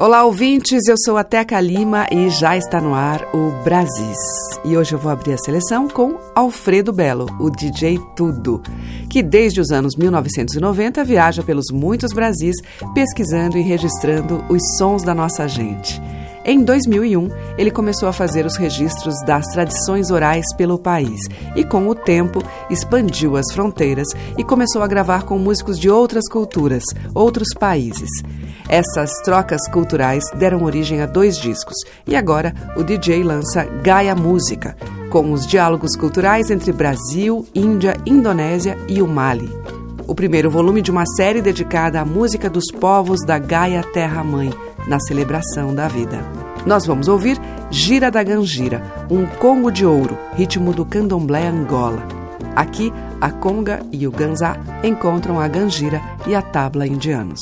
Olá, ouvintes. Eu sou a Teca Lima e já está no ar o Brasis. E hoje eu vou abrir a seleção com Alfredo Belo, o DJ Tudo, que desde os anos 1990 viaja pelos muitos Brasis pesquisando e registrando os sons da nossa gente. Em 2001, ele começou a fazer os registros das tradições orais pelo país e, com o tempo, expandiu as fronteiras e começou a gravar com músicos de outras culturas, outros países. Essas trocas culturais deram origem a dois discos e agora o DJ lança Gaia Música, com os diálogos culturais entre Brasil, Índia, Indonésia e o Mali. O primeiro volume de uma série dedicada à música dos povos da Gaia Terra Mãe, na celebração da vida. Nós vamos ouvir Gira da Gangira, um congo de ouro, ritmo do candomblé Angola. Aqui, a conga e o ganzá encontram a gangira e a tabla indianos.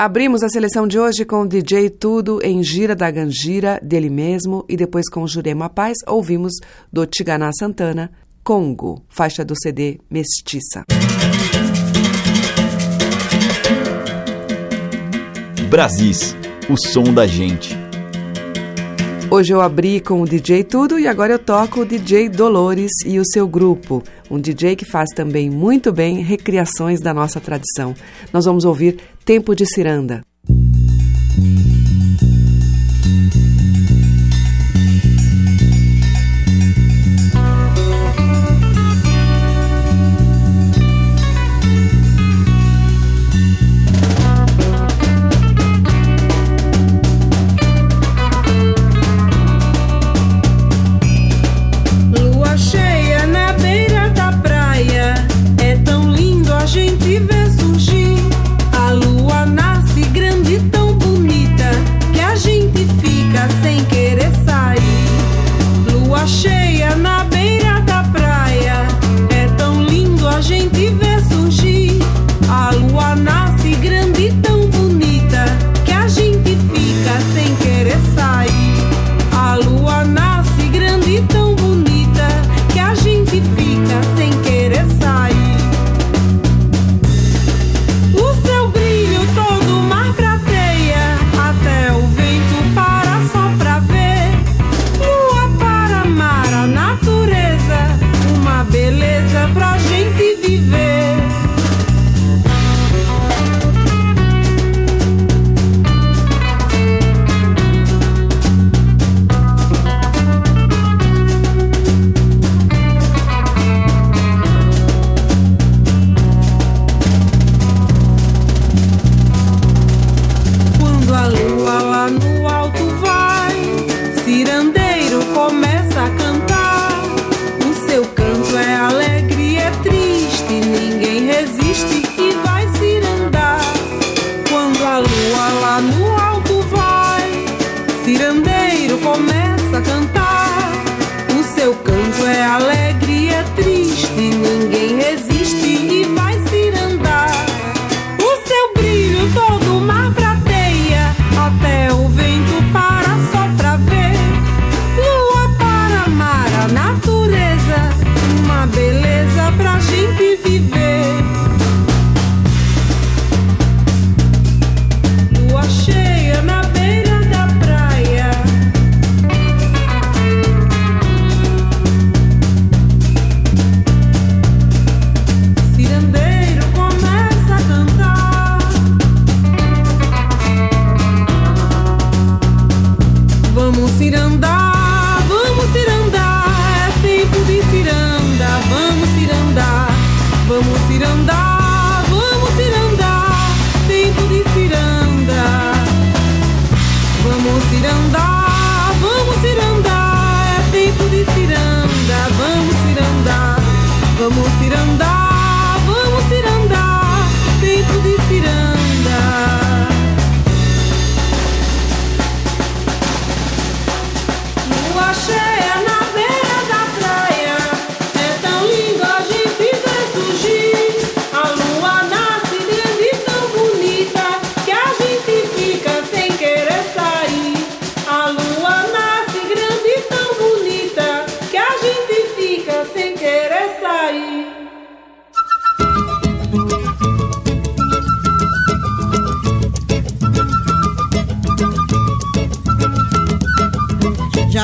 Abrimos a seleção de hoje com o DJ Tudo em Gira da Gangira, dele mesmo, e depois com Jurema Paz ouvimos do Tiganá Santana, Congo, faixa do CD Mestiça. Brasis, o som da gente. Hoje eu abri com o DJ Tudo e agora eu toco o DJ Dolores e o seu grupo, um DJ que faz também muito bem recriações da nossa tradição. Nós vamos ouvir Tempo de Ciranda.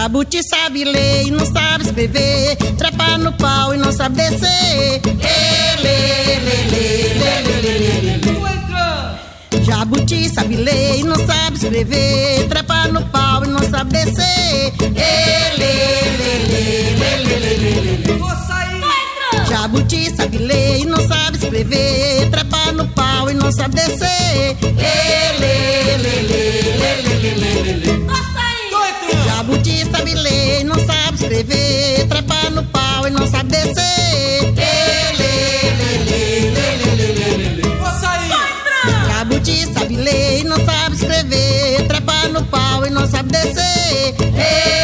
Jabuti sabe ler e não sabe escrever. Trepa no pau e não sabe descer. Ele, ele, ele, ele, ele. Jabuti sabe ler e não sabe escrever. Trepa no pau e não sabe descer. Ele, ele, ele, ele, ele. Jabuti sabe ler e não sabe escrever. Trepa no pau e não sabe descer. Jabuti sabe ler e não sabe escrever. Trepa no pau e não sabe descer. Ele, ele, ele, ele, ele, ele. Jabuti sabe ler e não sabe escrever. Trepa no pau e não sabe descer. Ele,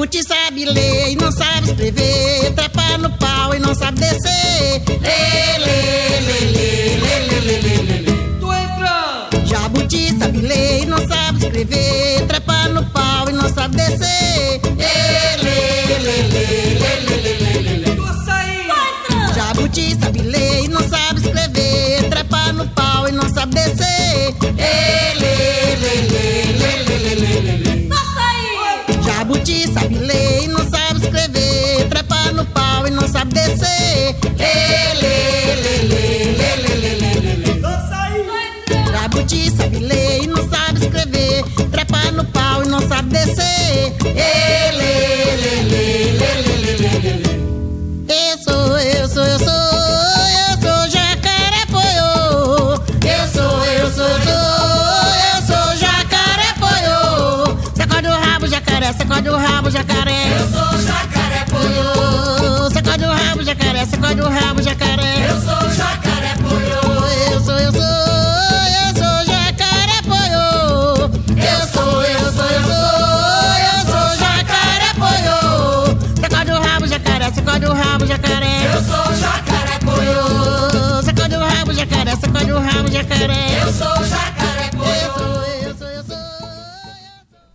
Jabuti sabe ler e não sabe escrever. Trepa no pau e não sabe descer. Lê, lê, lê, lê, lê, lê, lê, lê, lê. Jabuti sabe ler e não sabe escrever. Trepa no pau e não sabe descer. Lê, lê, lê, lê, lê, lê, lê, lê, lê. Jabuti sabe ler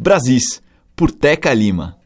Brasis, por Teca Lima.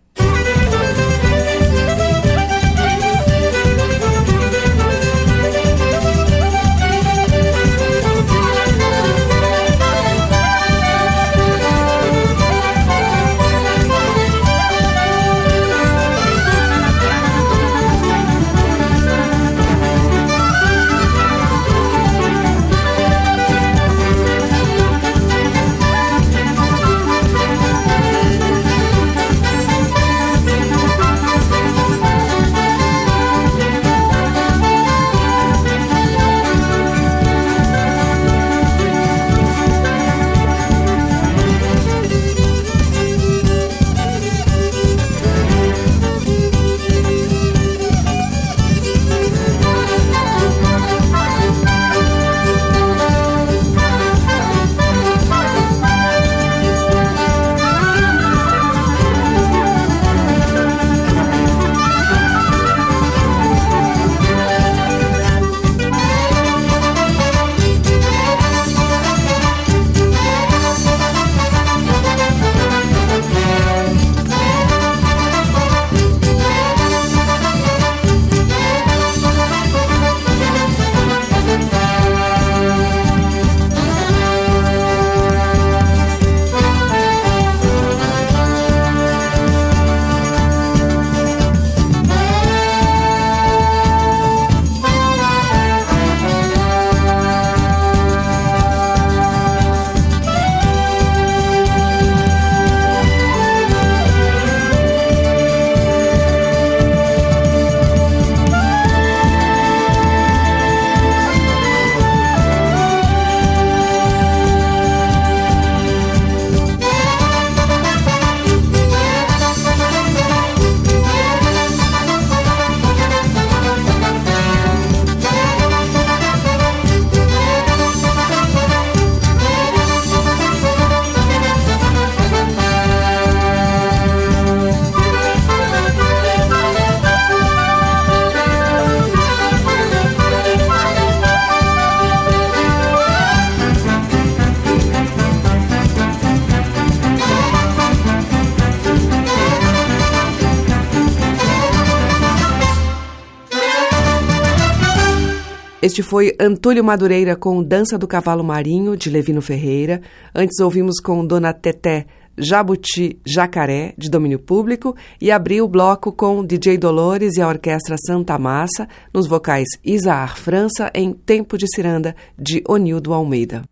Este foi Antônio Madureira com Dança do Cavalo Marinho, de Levino Ferreira. Antes ouvimos com Dona Teté Jabuti Jacaré, de domínio público, e abriu o bloco com DJ Dolores e a Orquestra Santa Massa, nos vocais Isaar França, em Tempo de Ciranda, de Onildo Almeida.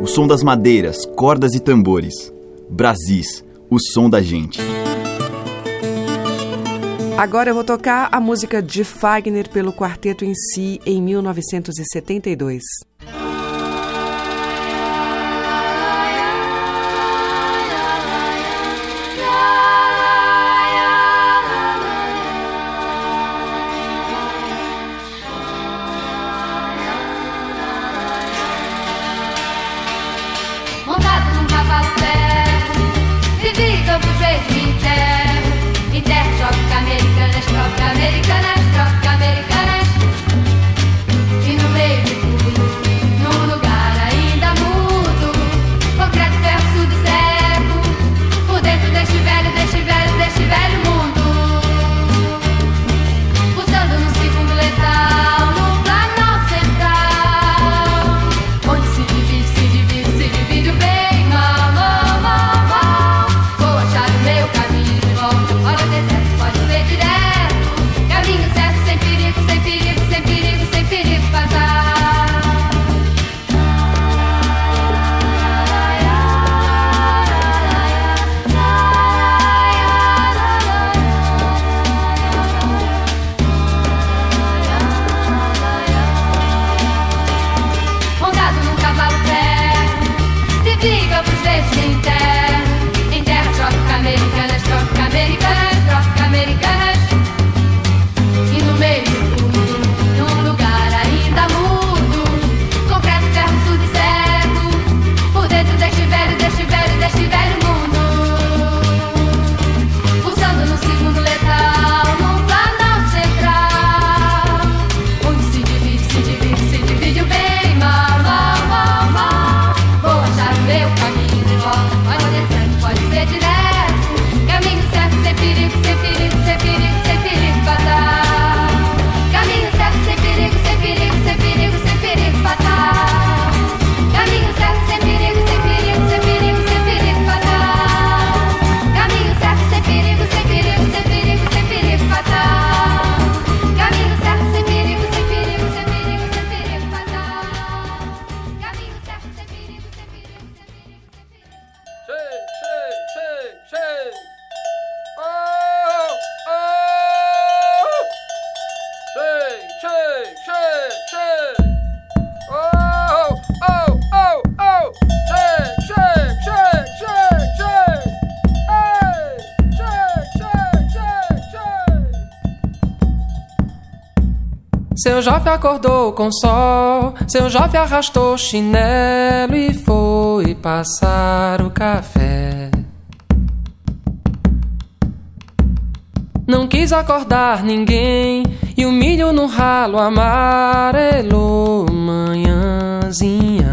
O som das madeiras, cordas e tambores. Brasis, o som da gente. Agora eu vou tocar a música de Fagner pelo quarteto em si em 1972. Jofe acordou com sol, seu Jofe arrastou chinelo e foi passar o café. Não quis acordar ninguém e o milho no ralo amarelou manhãzinha.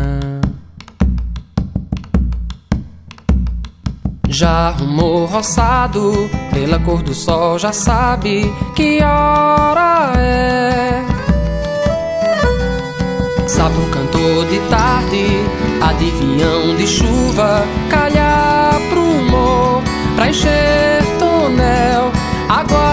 Já arrumou roçado, pela cor do sol já sabe que hora é. De tarde, adivinhão de chuva, calhar pro humor, pra encher tonel, águas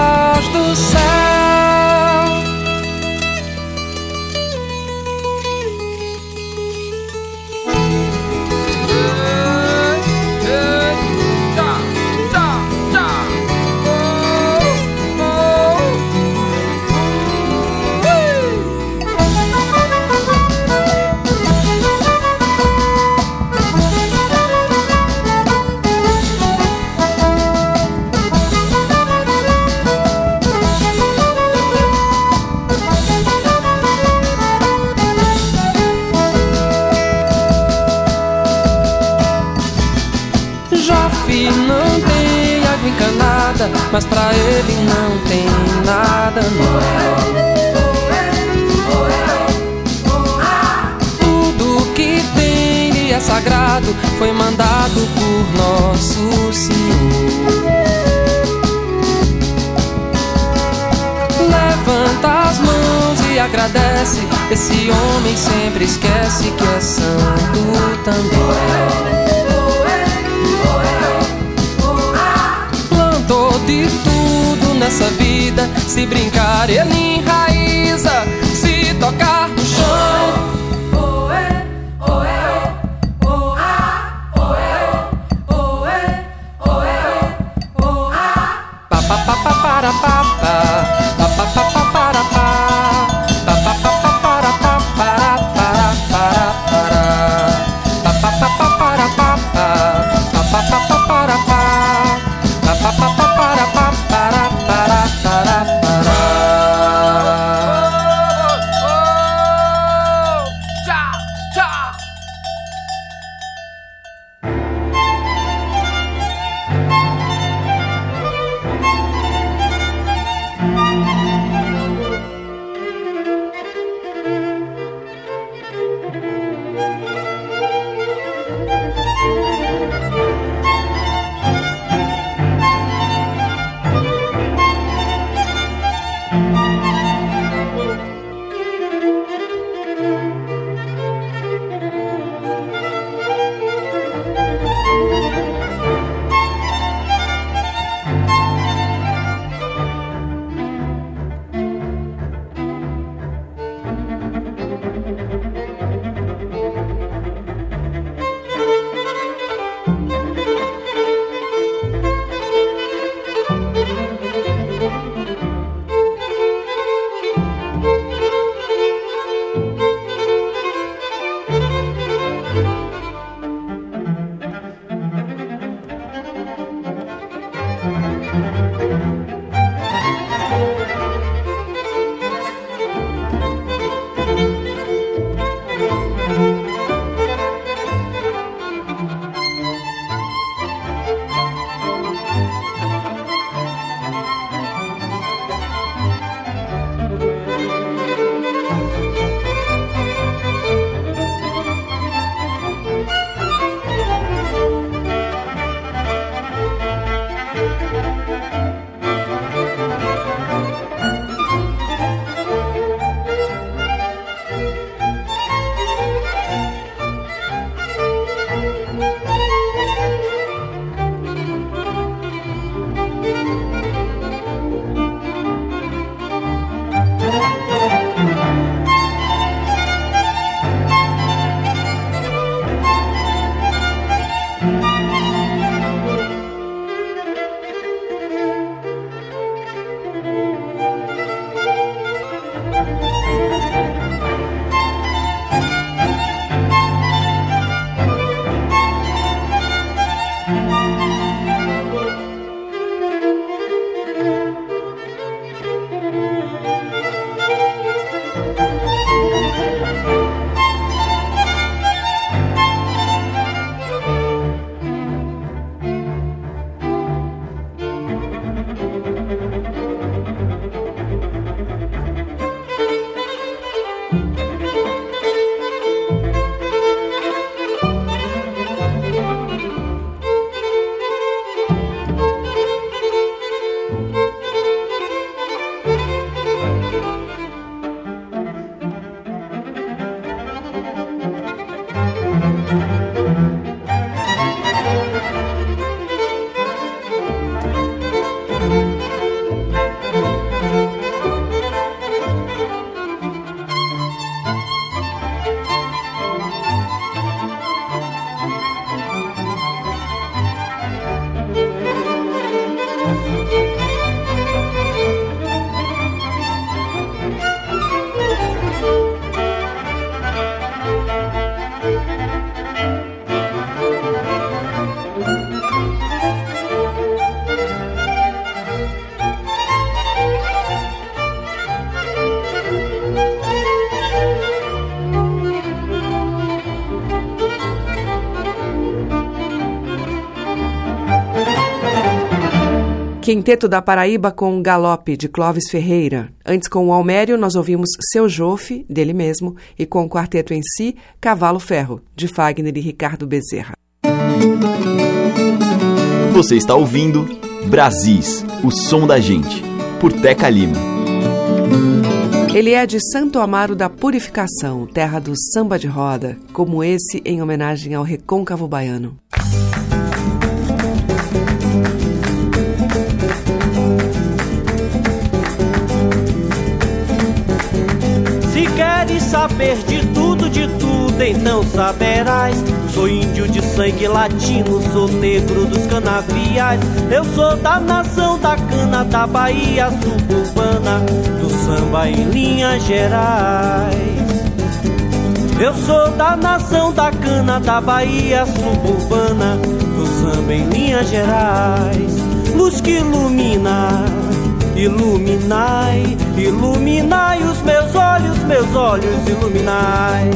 Quinteto da Paraíba com Galope, de Clóvis Ferreira. Antes, com o Almério, nós ouvimos Seu Jofe, dele mesmo, e com o quarteto em si, Cavalo Ferro, de Fagner e Ricardo Bezerra. Você está ouvindo Brasis, o som da gente, por Teca Lima. Ele é de Santo Amaro da Purificação, terra do samba de roda, como esse em homenagem ao recôncavo baiano. Queres saber de tudo, de tudo, então saberás. Sou índio de sangue latino, sou negro dos canaviais. Eu sou da nação da cana, da Bahia suburbana, do samba em linhas gerais. Eu sou da nação da cana, da Bahia suburbana, do samba em linhas gerais. Luz que ilumina Iluminai, iluminai os meus olhos, meus olhos, iluminai.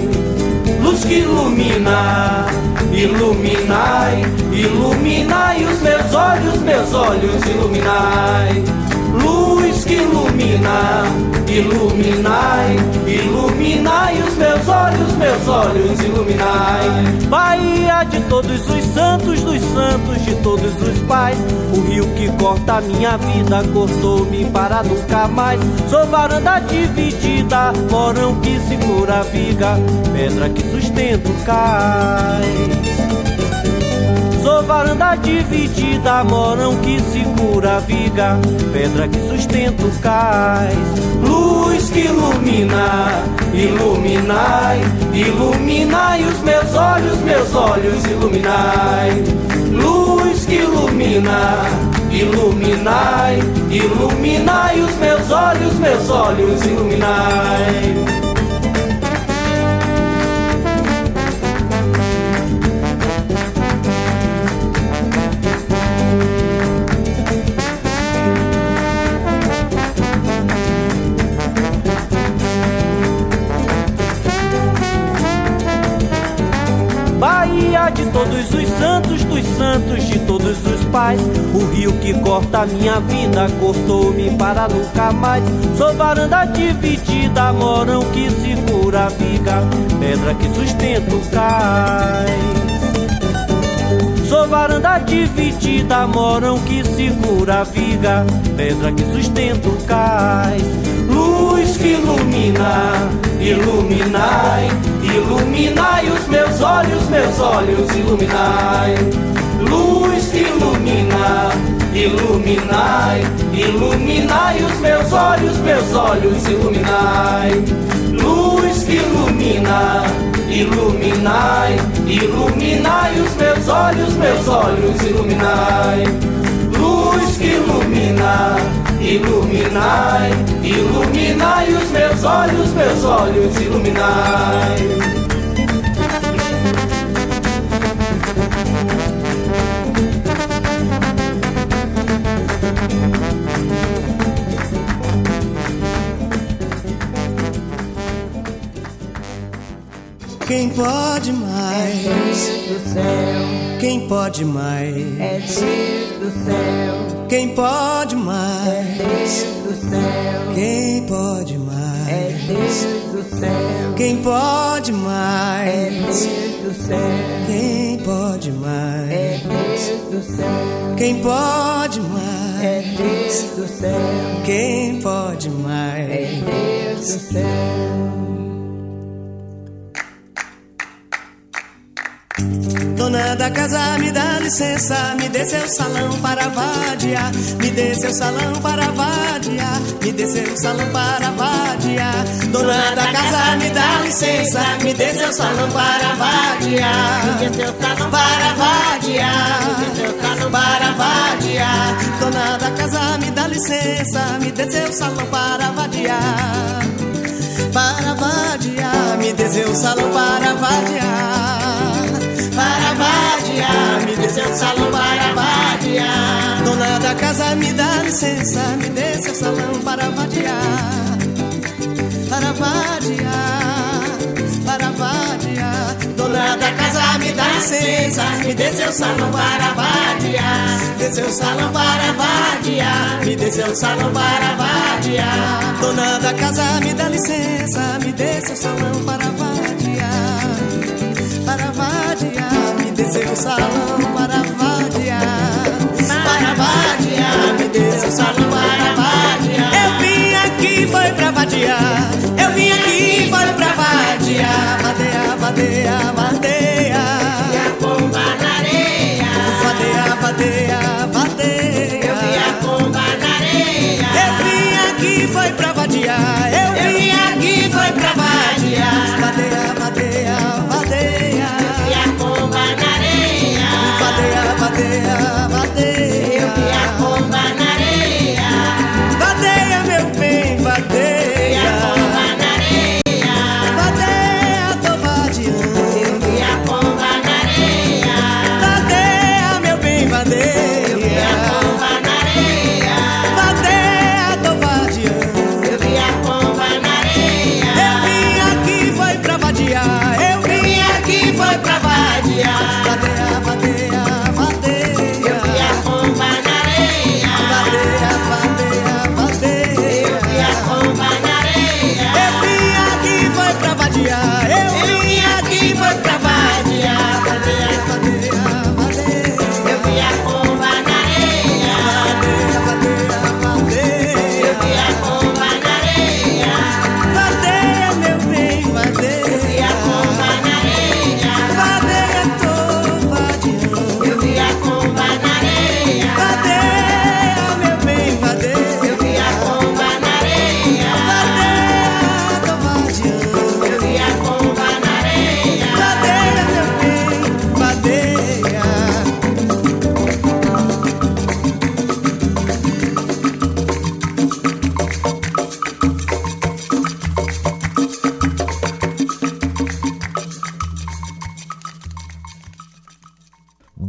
Luz que ilumina, iluminai, iluminai os meus olhos, meus olhos, iluminai. Luz que ilumina, iluminai, iluminai os meus olhos, meus olhos, iluminai. Bahia de todos os santos, dos santos de todos os pais. O rio que corta a minha vida cortou-me para nunca mais. Sou varanda dividida, morão que segura a viga, pedra que sustenta o cais. Sou varanda dividida, morão que segura a viga, pedra que sustenta o cais. Luz que ilumina, iluminai, iluminai os meus olhos, meus olhos, iluminai. Luz que ilumina, iluminai, iluminai os meus olhos, meus olhos, iluminai. Todos os santos, dos santos de todos os pais. O rio que corta a minha vida cortou-me para nunca mais. Sou varanda dividida, morão que segura a viga, pedra que sustenta o cais. Sou varanda dividida, morão que segura a viga, pedra que sustenta o cais. Luz que ilumina, iluminai, iluminai os meus olhos, meus olhos, iluminai. Luz que ilumina, iluminai, iluminai os meus olhos, meus olhos, iluminai. Luz que ilumina, iluminai, iluminai os meus olhos, meus olhos, iluminai. Luz que ilumina, iluminai, iluminai os meus olhos, meus olhos, iluminai. Quem pode mais? É Deus do céu. Quem pode mais? É Deus do céu. Quem pode mais? É Deus do céu. Quem pode mais? É Deus do céu. Quem pode mais? É Deus do céu. Quem pode mais? É Deus do céu. Quem pode mais? É Deus do céu. Quem pode mais? É Deus do céu. Da casa, me dá licença, me dê seu salão para vadiar, me dê seu salão para vadiar, me dê seu salão para vadiar. Dona da casa, me dá licença, me dê seu salão para vadiar, Me dê seu salão para vadiar, Me dê seu salão para vadiar. Dona da casa, me dá licença, me dê seu salão para vadiar, para vadiar, me dê seu salão para vadiar para vadiar, me dê seu salão para vadiar. Dona da casa, me dá licença, me dê seu salão para vadiar, para vadiar, para vadiar. Dona da casa, me dá licença, me dê seu salão para vadiar, dê seu salão para vadiar, me dê seu salão para vadiar. Dona da casa, me dá licença, me dê seu salão para Seu salão para vadiar, para vadiar.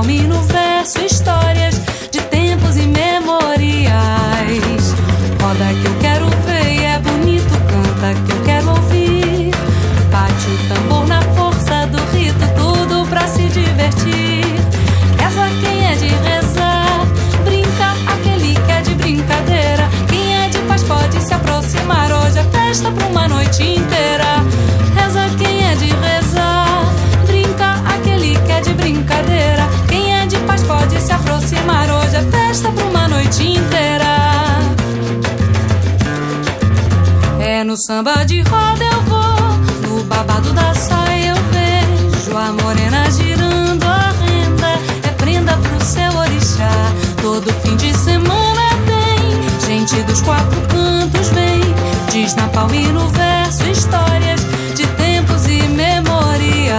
Diz na samba de roda eu vou, no babado da saia eu vejo a morena girando a renda. É prenda pro seu orixá. Todo fim de semana tem gente dos quatro cantos vem. Diz na palma e no verso histórias de tempos imemoriais.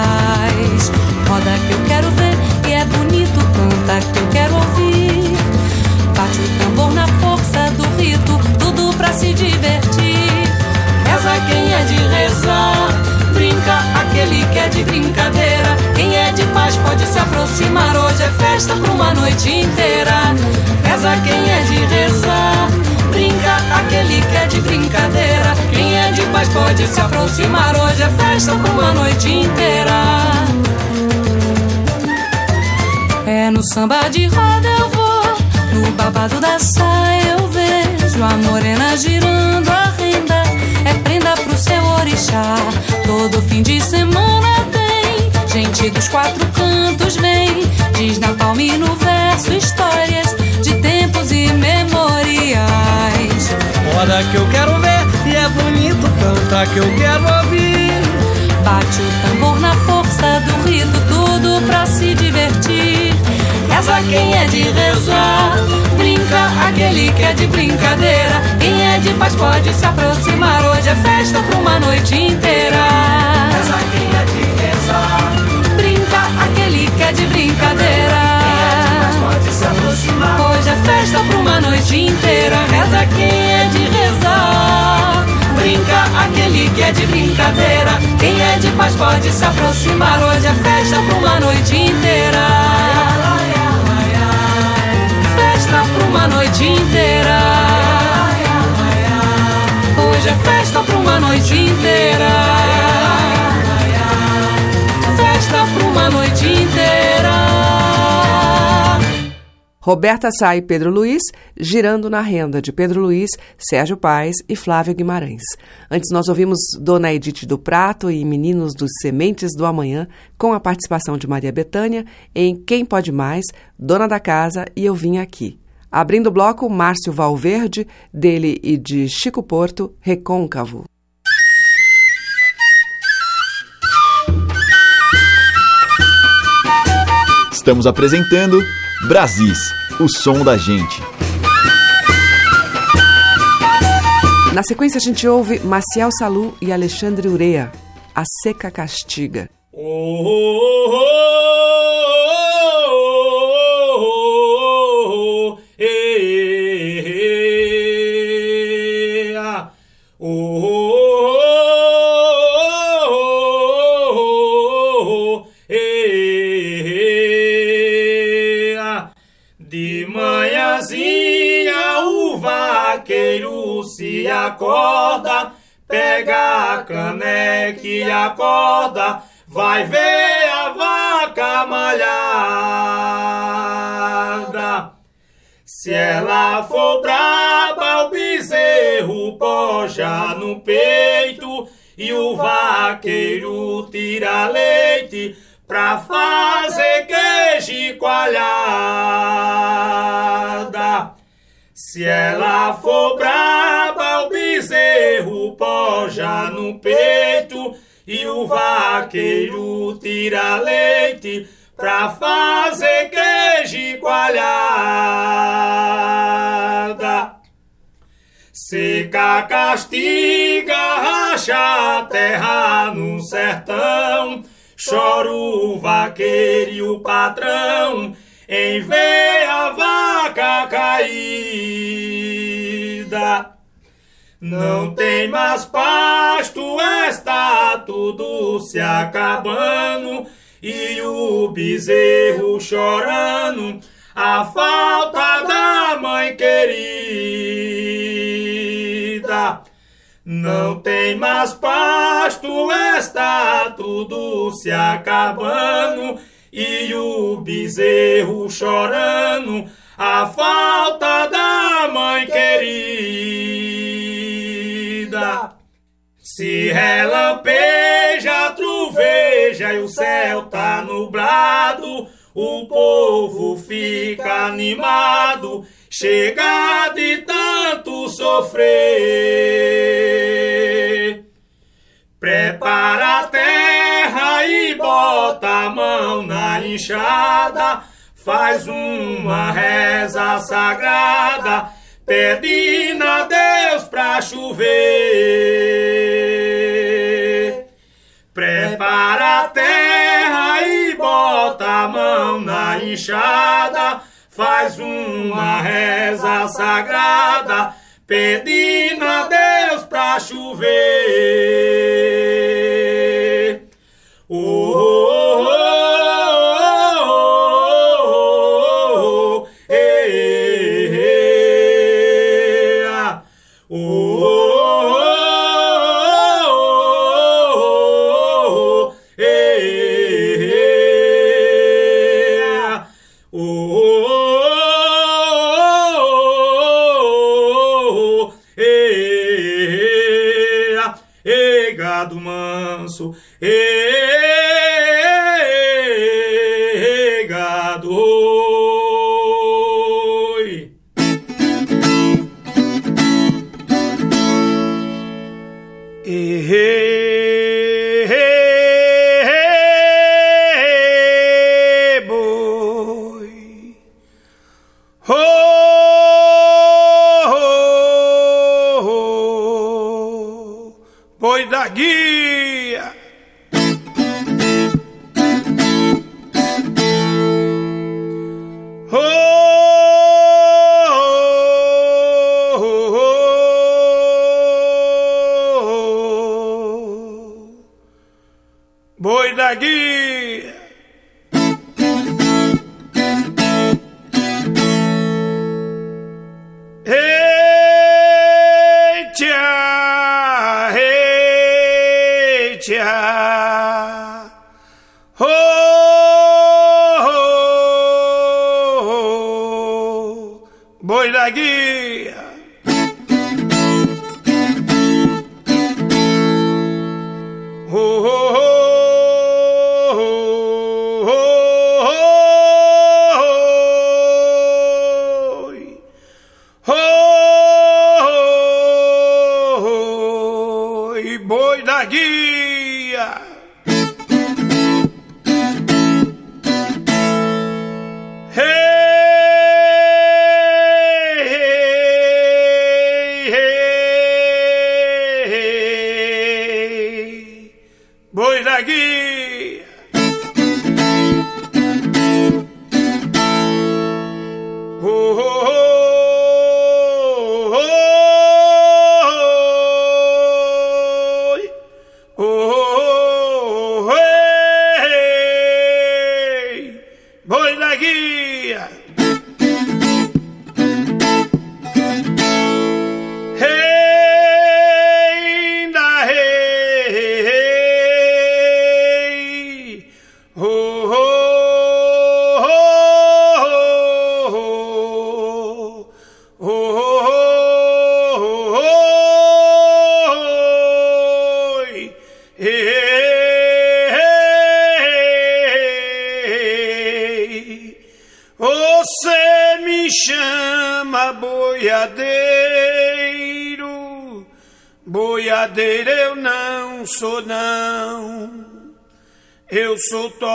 Roda que eu quero ver e é bonito, canta que eu quero ouvir. Bate o tambor na força do rito, tudo pra se divertir. Quem é de rezar, brinca aquele que é de brincadeira. Quem é de paz pode se aproximar. Hoje é festa pra uma noite inteira. Reza quem é de rezar, brinca aquele que é de brincadeira. Quem é de paz pode se aproximar. Hoje é festa pra uma noite inteira. É no samba de roda eu vou, no babado da saia eu vejo a morena girando a renda. É prenda pro seu orixá. Todo fim de semana tem gente dos quatro cantos vem. Diz na palma e no verso histórias de tempos imemoriais. Roda que eu quero ver e é bonito, canta que eu quero ouvir. Bate o tambor na força do rito, tudo pra se divertir. Reza quem é de rezar, brinca aquele que é de brincadeira. Quem é de paz pode se aproximar. Hoje é festa pra uma noite inteira. Reza quem é de rezar, brinca aquele que é de brincadeira. Quem é de paz pode se aproximar. Hoje é festa pra uma noite inteira. Reza quem é de rezar. Brinca aquele que é de brincadeira. Quem é de paz pode se aproximar. Hoje é festa pra uma noite inteira. Noite inteira. Hoje é festa pra uma noite inteira. Festa pra uma noite inteira. Roberta Sá e Pedro Luiz, Girando na Renda, de Pedro Luiz, Sérgio Paes e Flávio Guimarães. Antes nós ouvimos Dona Edith do Prato e Meninos dos Sementes do Amanhã, com a participação de Maria Betânia em Quem Pode Mais, Dona da Casa e Eu Vim Aqui. Abrindo o bloco, Márcio Valverde, dele e de Chico Porto, Recôncavo. Estamos apresentando Brasis, o som da gente. Na sequência, a gente ouve Maciel Salu e Alexandre Urea, A Seca Castiga. Oh, oh, oh, acorda, pega a caneca e acorda, vai ver a vaca malhada. Se ela for braba, o bezerro poja no peito e o vaqueiro tira leite pra fazer queijo e coalhada. Se ela for braba, o bezerro poja no peito e o vaqueiro tira leite pra fazer queijo e coalhada. Seca castiga, racha a terra no sertão, chora o vaqueiro e o patrão, em ver a vaca caída. Não tem mais pasto, está tudo se acabando, e o bezerro chorando, a falta da mãe querida. Não tem mais pasto, está tudo se acabando, e o bezerro chorando, a falta da mãe querida. Se relampeja, truveja e o céu tá nublado, o povo fica animado, chega de tanto sofrer. Prepara a terra e bota a mão na enxada, faz uma reza sagrada, pedindo a Deus pra chover. Prepara a terra e bota a mão na enxada, faz uma reza sagrada, pedindo a Deus pra chover. Oh, eh,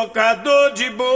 tocador de boi,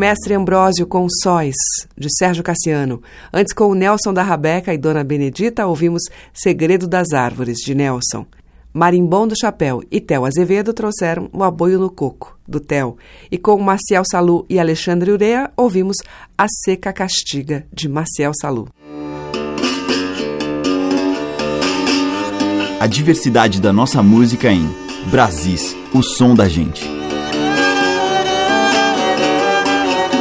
Mestre Ambrósio com Sóis, de Sérgio Cassiano. Antes, com o Nelson da Rabeca e Dona Benedita, ouvimos Segredo das Árvores, de Nelson. Marimbom do Chapéu e Tel Azevedo trouxeram O Aboio no Coco, do Tel. E com Maciel Salu e Alexandre Urea, ouvimos A Seca Castiga, de Maciel Salu. A diversidade da nossa música em Brasis, o som da gente.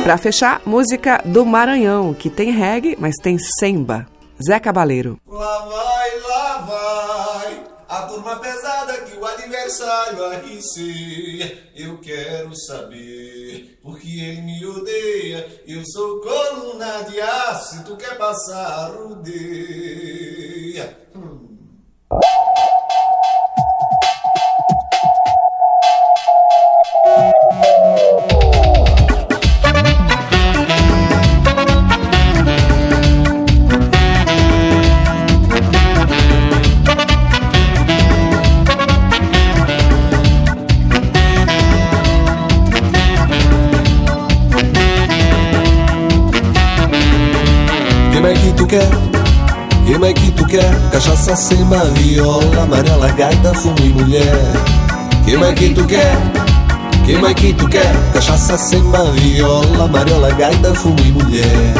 Para fechar, música do Maranhão, que tem reggae, mas tem semba. Zé Cabaleiro. Lá vai, lá vai, a turma pesada que o adversário arrisceia. Eu quero saber, porque ele me odeia. Eu sou coluna de aço, se tu quer passar, rodeia. Hum. Quer? Quem é que tu quer? Cachaça, sema, viola, amarela, gaita, fumo e mulher. É que tu quer? É que tu quer? Cachaça, sema, viola, amarela, gaita, fumo e mulher.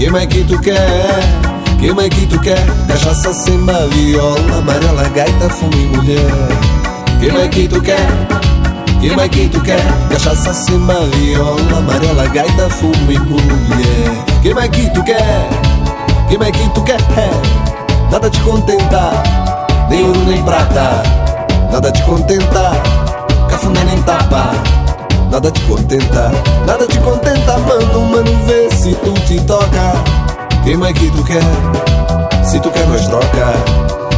É que tu quer? É que tu quer? Cachaça, sema, viola, amarela, gaita, fumo e mulher. É que tu quer? É que tu quer? Cachaça, sema, viola, amarela, gaita, fumo e mulher. É que tu quer? Quem é que tu quer? Nada te contenta, nem ouro nem prata. Nada te contenta, cafuné nem tapa. Nada te contenta, nada te contenta, mano, mano, vê se tu te toca. Quem é que tu quer? Se tu quer, nós troca.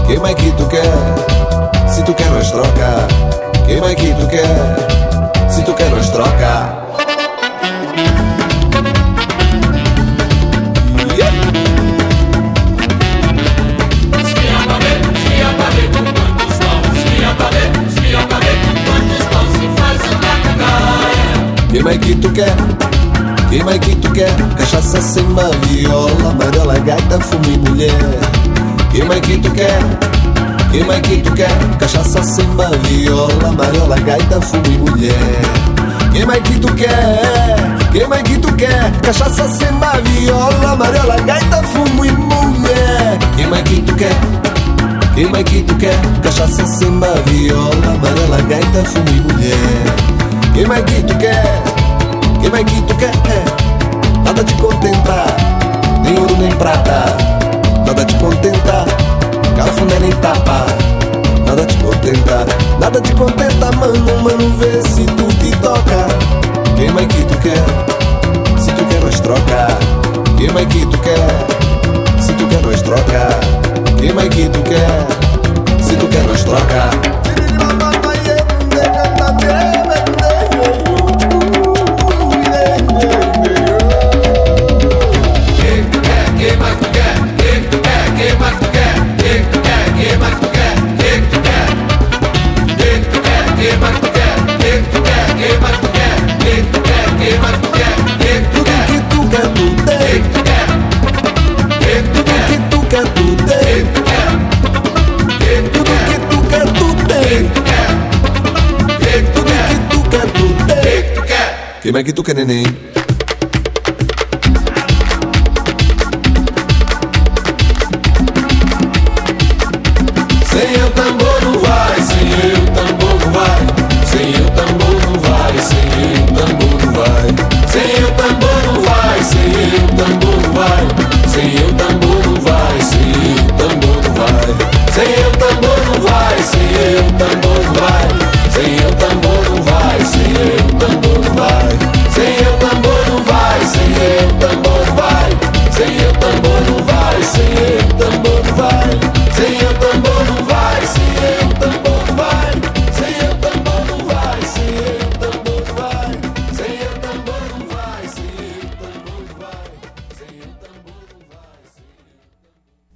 Quem é que tu quer? Se tu quer, nós troca. Quem é que tu quer? Se tu quer, nós troca. Quem é que tu quer? Quem é que tu quer? Cachaça, samba, viola, amarela, gaita, fumo e mulher. Quem é que tu quer? Quem é que tu quer? Cachaça, samba, viola, amarela, gaita, fumo e mulher. Quem é que tu quer? Quem é que tu quer? Cachaça, samba, viola, amarela, gaita, fumo e mulher. Quem é que tu quer? Quem é que tu quer? Cachaça, samba, viola, amarela, gaita, fumo e mulher. Quem é que tu quer? Quem é que tu quer? Nada te contenta, nem ouro nem prata. Nada te contenta, cafuné nem tapa. Nada te contenta, nada te contenta, mano, mano, vê se tu te toca. Quem é que tu quer? Se tu quer, nós troca. Quem é que tu quer? Se tu quer, nós troca. Quem é que tu quer? Se tu quer, nós troca. took an name.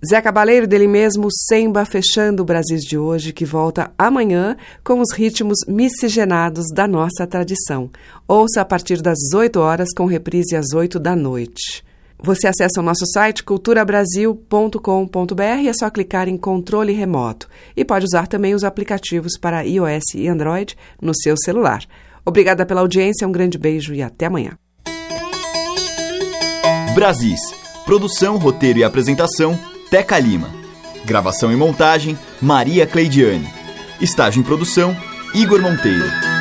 Zé Cabaleiro dele mesmo, Semba, fechando o Brasil de hoje, que volta amanhã com os ritmos miscigenados da nossa tradição. Ouça a partir das 8 horas, com reprise às 8 da noite. Você acessa o nosso site culturabrasil.com.br é só clicar em controle remoto. E pode usar também os aplicativos para iOS e Android no seu celular. Obrigada pela audiência, um grande beijo e até amanhã. Brasis. Produção, roteiro e apresentação, Teca Lima. Gravação e montagem, Maria Cleidiane. Estágio em produção, Igor Monteiro.